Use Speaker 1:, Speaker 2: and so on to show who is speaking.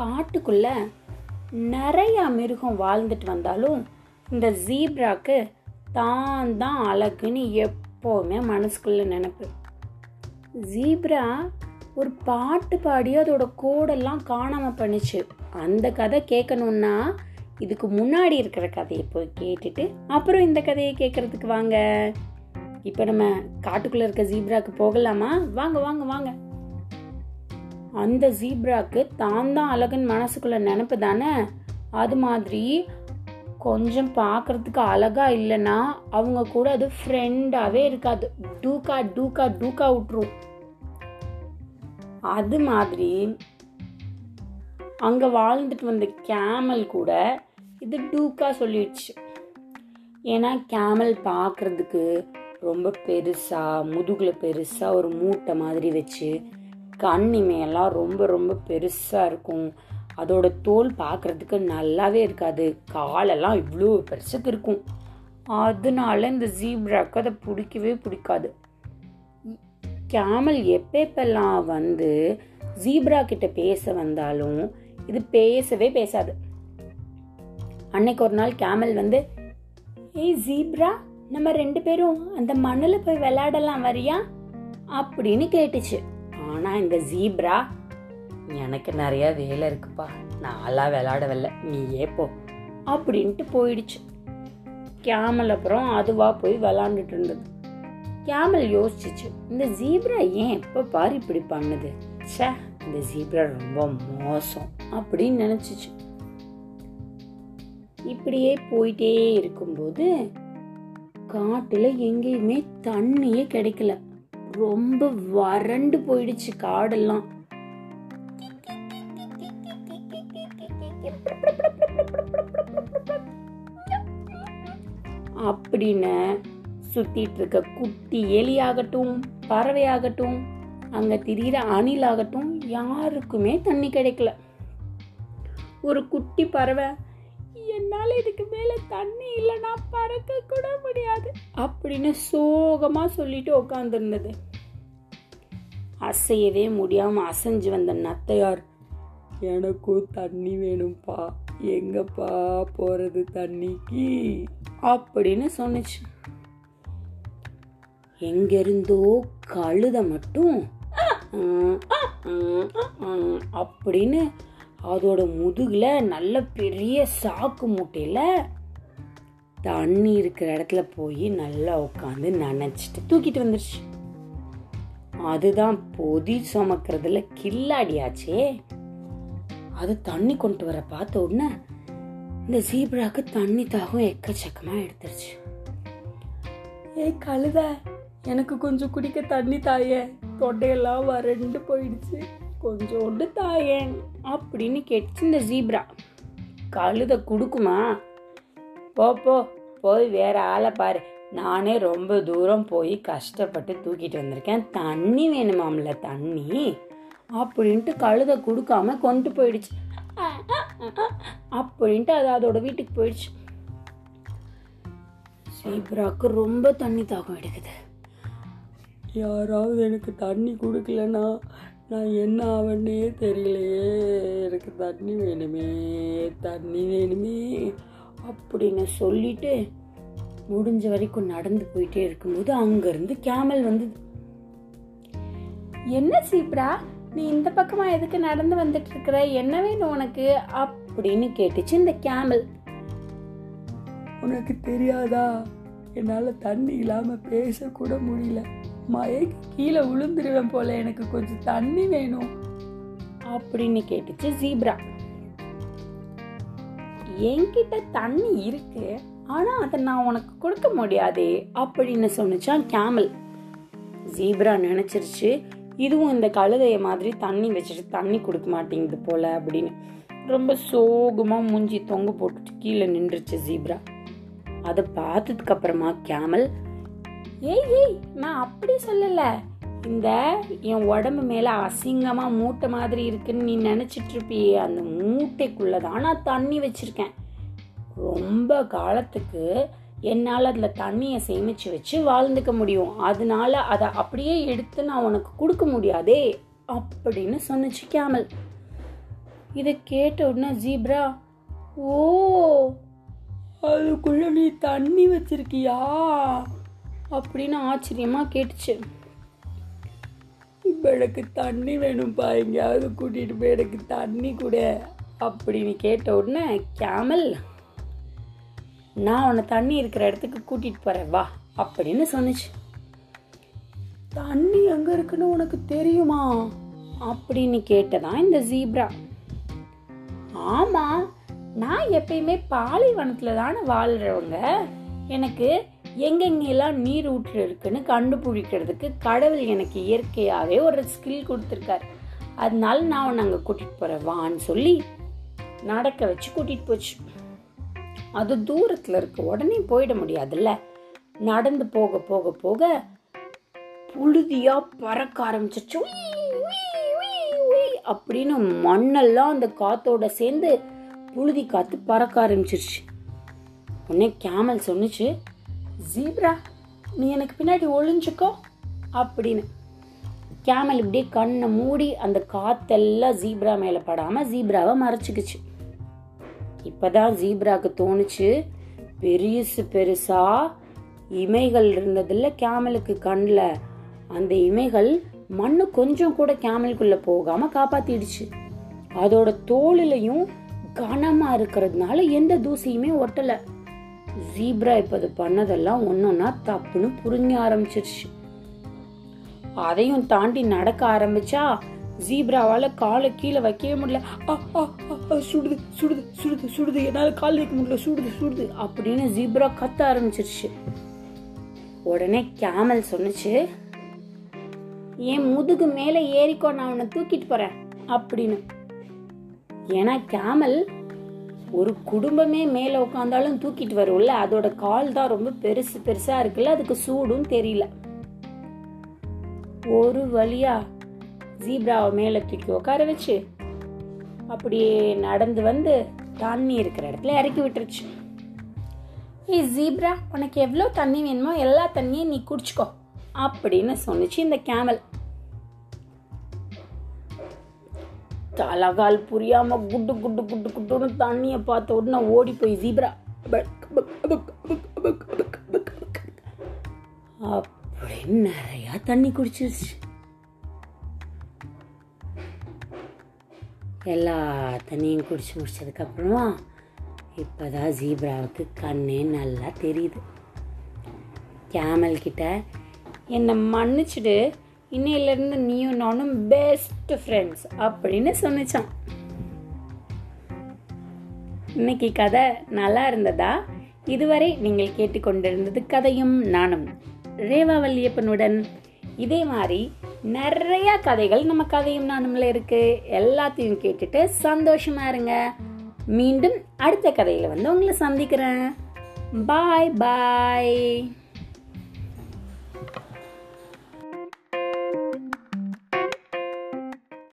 Speaker 1: காட்டுக்குள்ள நிறையா மிருகம் வாழ்ந்துட்டு வந்தாலும் இந்த ஜீப்ராக்கு தான் தான் அழகுன்னு எப்போவுமே மனசுக்குள்ள நினப்பு. ஜீப்ரா ஒரு பாட்டு பாடி அதோட கோடெல்லாம் காணாமல் பண்ணுச்சு அந்த கதை கேட்கணுன்னா இதுக்கு முன்னாடி இருக்கிற கதையை போய் கேட்டுட்டு அப்புறம் இந்த கதையை கேட்கறதுக்கு வாங்க. இப்போ நம்ம காட்டுக்குள்ளே இருக்க ஜீப்ராக்கு போகலாமா? வாங்க வாங்க வாங்க. அந்த ஜீப்ராக்கு தான் தான் அழகுன்னு மனசுக்குள்ள நினப்பு தானே? அது மாதிரி கொஞ்சம் பார்க்கறதுக்கு அழகா இல்லைன்னா அவங்க கூட அது ஃப்ரெண்டாகவே இருக்காது. டூக்கா டூக்கா டூக்கா விட்ரும் அது மாதிரி அங்கே வாழ்ந்துட்டு வந்த கேமல் கூட இது டூக்கா சொல்லிடுச்சு. ஏன்னா கேமல் பார்க்கறதுக்கு ரொம்ப பெருசாக முதுகில் பெருசாக ஒரு மூட்டை மாதிரி வச்சு கண் இமையெல்லாம் ரொம்ப ரொம்ப பெருசாக இருக்கும். அதோட தோல் பார்க்கறதுக்கு நல்லாவே இருக்காது. காலெல்லாம் இவ்வளோ பெருசுக்கு இருக்கும். அதனால இந்த ஜீப்ராக்கு அதை பிடிக்கவே பிடிக்காது. கேமல் எப்பெப்பெல்லாம் வந்து ஜீப்ரா கிட்ட பேச வந்தாலும் இது பேசவே பேசாது. அன்னைக்கு ஒரு நாள் கேமல் வந்து ஏய் ஜீப்ரா நம்ம ரெண்டு பேரும் அந்த மண்ணில் போய் விளையாடலாம் வரியா? அப்படின்னு கேட்டுச்சு. ஆனா இந்த ஜீப்ரா எனக்கு நிறைய வேலை இருக்குப்பா. நான்லாம் விளாடவில்ல நீயே போ. அப்படின்ட்டு போயிடுச்சு. கேமல் அப்புறம் அதுவா போய் விளாண்டுட்டு இருந்தது. கேமல் யோசிச்சுச்சு இந்த ஜீப்ரா ஏன் எப்ப பாரு இப்படி பண்ணுது? சே இந்த ஜீப்ரா ரொம்ப மோசம் அப்படின்னு நினைச்சிச்சு. இப்படியே போயிட்டே இருக்கும்போது காட்டுல எங்கேயுமே தண்ணியே கிடைக்கல. ரொம்ப வறண்டு போயிடுச்சு காடெல்லாம். அப்படின்னு சுத்திட்டு இருக்க குட்டி எலி ஆகட்டும் அங்க திரியிற அணில் ஆகட்டும் யாருக்குமே தண்ணி கிடைக்கல. ஒரு குட்டி பறவை என்னால இதுக்கு மேல தண்ணி இல்லைன்னா பறக்க கூட முடியாது அப்படின்னு சோகமா சொல்லிட்டு உட்காந்துருந்தது அசையவே முடியாம அசைஞ்சு வந்த நத்தையார். எனக்கும் தண்ணி வேணும்ப்பா எங்கப்பா போறது தண்ணிக்கு? அப்படின்னு சொன்னுச்சு. எங்கிருந்தோ கழுத மட்டும். அப்படின்னு அதோட முதுகுல நல்ல பெரிய சாக்கு மூட்டையில தண்ணி இருக்கிற இடத்துல போய் நல்லா உட்காந்து நனைச்சிட்டு தூக்கிட்டு வந்துருச்சு. அதுதான் பொதி சுமக்கிறதுல கில்லாடியாச்சே. அது தண்ணி கொண்டு வர பார்த்த உடனே இந்த ஜீப்ராக்கு தண்ணி தாகம் எக்கச்சக்கமா எடுத்துருச்சு. ஏய் கழுத எனக்கு கொஞ்சம் குடிக்க தண்ணி தாயே. தொண்டையெல்லாம் வறண்டு போயிடுச்சு. கொஞ்சோண்டு தாயேன் அப்படின்னு கேட்டுச்சு இந்த ஜீப்ரா கழுத குடுக்குமா? போ போ போய் வேற ஆளை பாரு. நானே ரொம்ப தூரம் போய் கஷ்டப்பட்டு தூக்கிட்டு வந்திருக்கேன். தண்ணி வேணுமாம்ல தண்ணி. அப்படின்ட்டு கழுத கொடுக்காம கொண்டு போயிடுச்சு. அப்படின்ட்டு அது அதோட வீட்டுக்கு போயிடுச்சு. சீப்ராக்கு ரொம்ப தண்ணி தாகம் எடுக்குது. யாராவது எனக்கு தண்ணி கொடுக்கலன்னா நான் என்ன ஆவன்னே தெரியலையே. எனக்கு தண்ணி வேணுமே தண்ணி வேணுமே அப்படின்னு சொல்லிட்டு முடிஞ்ச வரைக்கும் நடந்து போயிட்டே இருக்கும்போது அங்கிருந்து கேமல் வந்தது என்ன சீப்ரா நீ இந்த பக்கமா எதுக்கு நடந்து வந்துட்டு இருக்கிற? என்ன வேணும் உனக்கு? அப்படின்னு கேட்டுச்சு இந்த கேமல். உனக்கு தெரியாதா? என்னால தண்ணி இல்லாம பேசக்கூட முடியல. மயக்கி கீழே விழுந்துருவேன் போல எனக்கு கொஞ்சம் தண்ணி வேணும். அப்படின்னு கேட்டுச்சு ஜீப்ரா என்கிட்ட தண்ணி இருக்கு. ஆனால் அதை நான் உனக்கு கொடுக்க முடியாதே அப்படின்னு சொன்னிச்சான் கேமல். ஜீப்ரா நினைச்சிருச்சு இதுவும் இந்த கழுதைய மாதிரி தண்ணி வச்சுட்டு தண்ணி கொடுக்க மாட்டேங்குது போல அப்படின்னு. ரொம்ப சோகமாக மூஞ்சி தொங்க போட்டுட்டு கீழே நின்றுச்சு ஜீப்ரா. அதை பார்த்ததுக்கு அப்புறமா கேமல் ஏய் ஏய் நான் அப்படி சொல்லலை. இந்த என் உடம்பு மேலே அசிங்கமாக மூட்டை மாதிரி இருக்குன்னு நீ நினைச்சிட்டு இருப்பியே. அந்த மூட்டைக்குள்ளதான் நான் தண்ணி வச்சுருக்கேன். ரொம்ப காலத்துக்கு என்னால் அதில் தண்ணியை சேமித்து வச்சு வாழ்ந்துக்க முடியும். அதனால அதை அப்படியே எடுத்து நான் உனக்கு கொடுக்க முடியாதே அப்படின்னு சொன்னிச்சு கேமல். இதை கேட்ட உடனே ஜீப்ரா ஓ அதுக்குள்ள நீ தண்ணி வச்சிருக்கியா? அப்படின்னு ஆச்சரியமாக கேட்டுச்சு. இப்போ எனக்கு தண்ணி வேணும்ப்பா எங்கேயாவது கூட்டிகிட்டு போய் எனக்கு தண்ணி கூட அப்படின்னு கேட்ட உடனே கேமல் நான் உன்னை தண்ணி இருக்கிற இடத்துக்கு கூட்டிகிட்டு போகிறேன் வா அப்படின்னு சொன்னுச்சு. தண்ணி எங்கே இருக்குன்னு உனக்கு தெரியுமா? அப்படின்னு கேட்டதான் இந்த ஜீப்ரா. ஆமாம் நான் எப்பயுமே பாலைவனத்தில் தானே வாழ்கிறவங்க எனக்கு எங்கெங்கெல்லாம் நீர் ஊற்று இருக்குன்னு கண்டுபிடிக்கிறதுக்கு கடவுள் எனக்கு இயற்கையாகவே ஒரு ஸ்கில் கொடுத்துருக்காரு. அதனால நான் உன்னை அங்கே கூட்டிகிட்டு போகிறேன் வான்னு சொல்லி நடக்க வச்சு கூட்டிகிட்டு போச்சு. அது தூரத்தில் இருக்கு. உடனே போயிட முடியாதுல்ல? நடந்து போக போக போக புழுதியாக பறக்க ஆரம்பிச்சிச்சு அப்படின்னு மண்ணெல்லாம் அந்த காத்தோட சேர்ந்து புழுதி காத்து பறக்க ஆரம்பிச்சிருச்சு. உடனே கேமல் சொன்னுச்சு ஜீப்ரா நீ எனக்கு பின்னாடி ஒளிஞ்சுக்கோ அப்படின்னு. கேமல் இப்படியே கண்ணை மூடி அந்த காத்தெல்லாம் ஜீப்ரா மேலே படாமல் ஜீப்ராவை மறைச்சிக்கிச்சு. இப்பதான் ஜீப்ராக்கு தோணுச்சு. பெருசு பெருசா இமைகள் இருந்ததில்ல கேமலுக்கு கண்ணில். அந்த இமைகள் மண்ணு கொஞ்சம் கூட கேமலுக்குள்ள போகாம காப்பாத்திடுச்சு. அதோட தோளிலையும் கனமா இருக்கிறதுனால எந்த தூசியுமே ஒட்டல. ஜீப்ரா இப்ப அது பண்ணதெல்லாம் ஒன்னொன்னா தப்புன்னு புரிஞ்ச ஆரம்பிச்சிருச்சு. அதையும் தாண்டி நடக்க ஆரம்பிச்சா ஜீப்ராவால காலை கீழே வைக்கவே முடியல. சுடுது சுடுது சுடுது சுடுது என்னால் கால் வைக்க முடியல. சுடுது சுடுது அப்படின்னு ஜீப்ரா கத்த ஆரம்பிச்சிருச்சு. உடனே கேமல் சொன்னுச்சு என் முதுகு மேலே ஏறிக்கோ நான் உன்னை தூக்கிட்டு போறேன் அப்படின்னு. ஏன்னா கேமல் ஒரு குடும்பமே மேலே உட்காந்தாலும் தூக்கிட்டு வரும்ல அதோட கால் தான் ரொம்ப பெருசு பெருசா இருக்குல்ல அதுக்கு சூடும் தெரியல. ஒரு வழியா ஜீப்ராவை மேலே தூக்கி உட்கார வச்சு அப்படியே நடந்து வந்து தண்ணி இருக்கிற இடத்துல இறக்கி விட்டுருச்சு. ஏய் ஜீப்ரா உனக்கு எவ்வளோ தண்ணி வேணுமோ எல்லா தண்ணியும் நீ குடிச்சுக்கோ அப்படின்னு சொன்னுச்சு இந்த கேமல். தலகால் புரியாம குட்டு குட்டு குட்டு குட்டுன்னு தண்ணியை பார்த்த உடனே ஓடி போய் ஜீப்ரா அப்படின்னு நிறையா தண்ணி குடிச்சிருச்சு. எல்லா தண்ணியும் குடிச்சு முடிச்சதுக்கப்புறமா இப்போ தான் ஜீப்ராவுக்கு கண்ணே நல்லா தெரியுது. கேமல் கிட்ட என்னை மன்னிச்சிடு. இன்னையிலேருந்து நீயும் நானும் பெஸ்ட் ஃப்ரெண்ட்ஸ் அப்படின்னு சொன்னிச்சான். இன்னைக்கு கதை நல்லா இருந்ததா? இதுவரை நீங்கள் கேட்டுக்கொண்டிருந்தது கதையும் நானும் ரேவா வல்லியப்பனுடன். இதே மாதிரி நிறைய கதைகள் நம்ம கதையும் நானும்ல இருக்கு. எல்லாத்தையும் கேட்டுட்டு சந்தோஷமா இருங்க. மீண்டும் அடுத்த கதையில வந்து உங்களை சந்திக்கிறேன். பாய் பாய்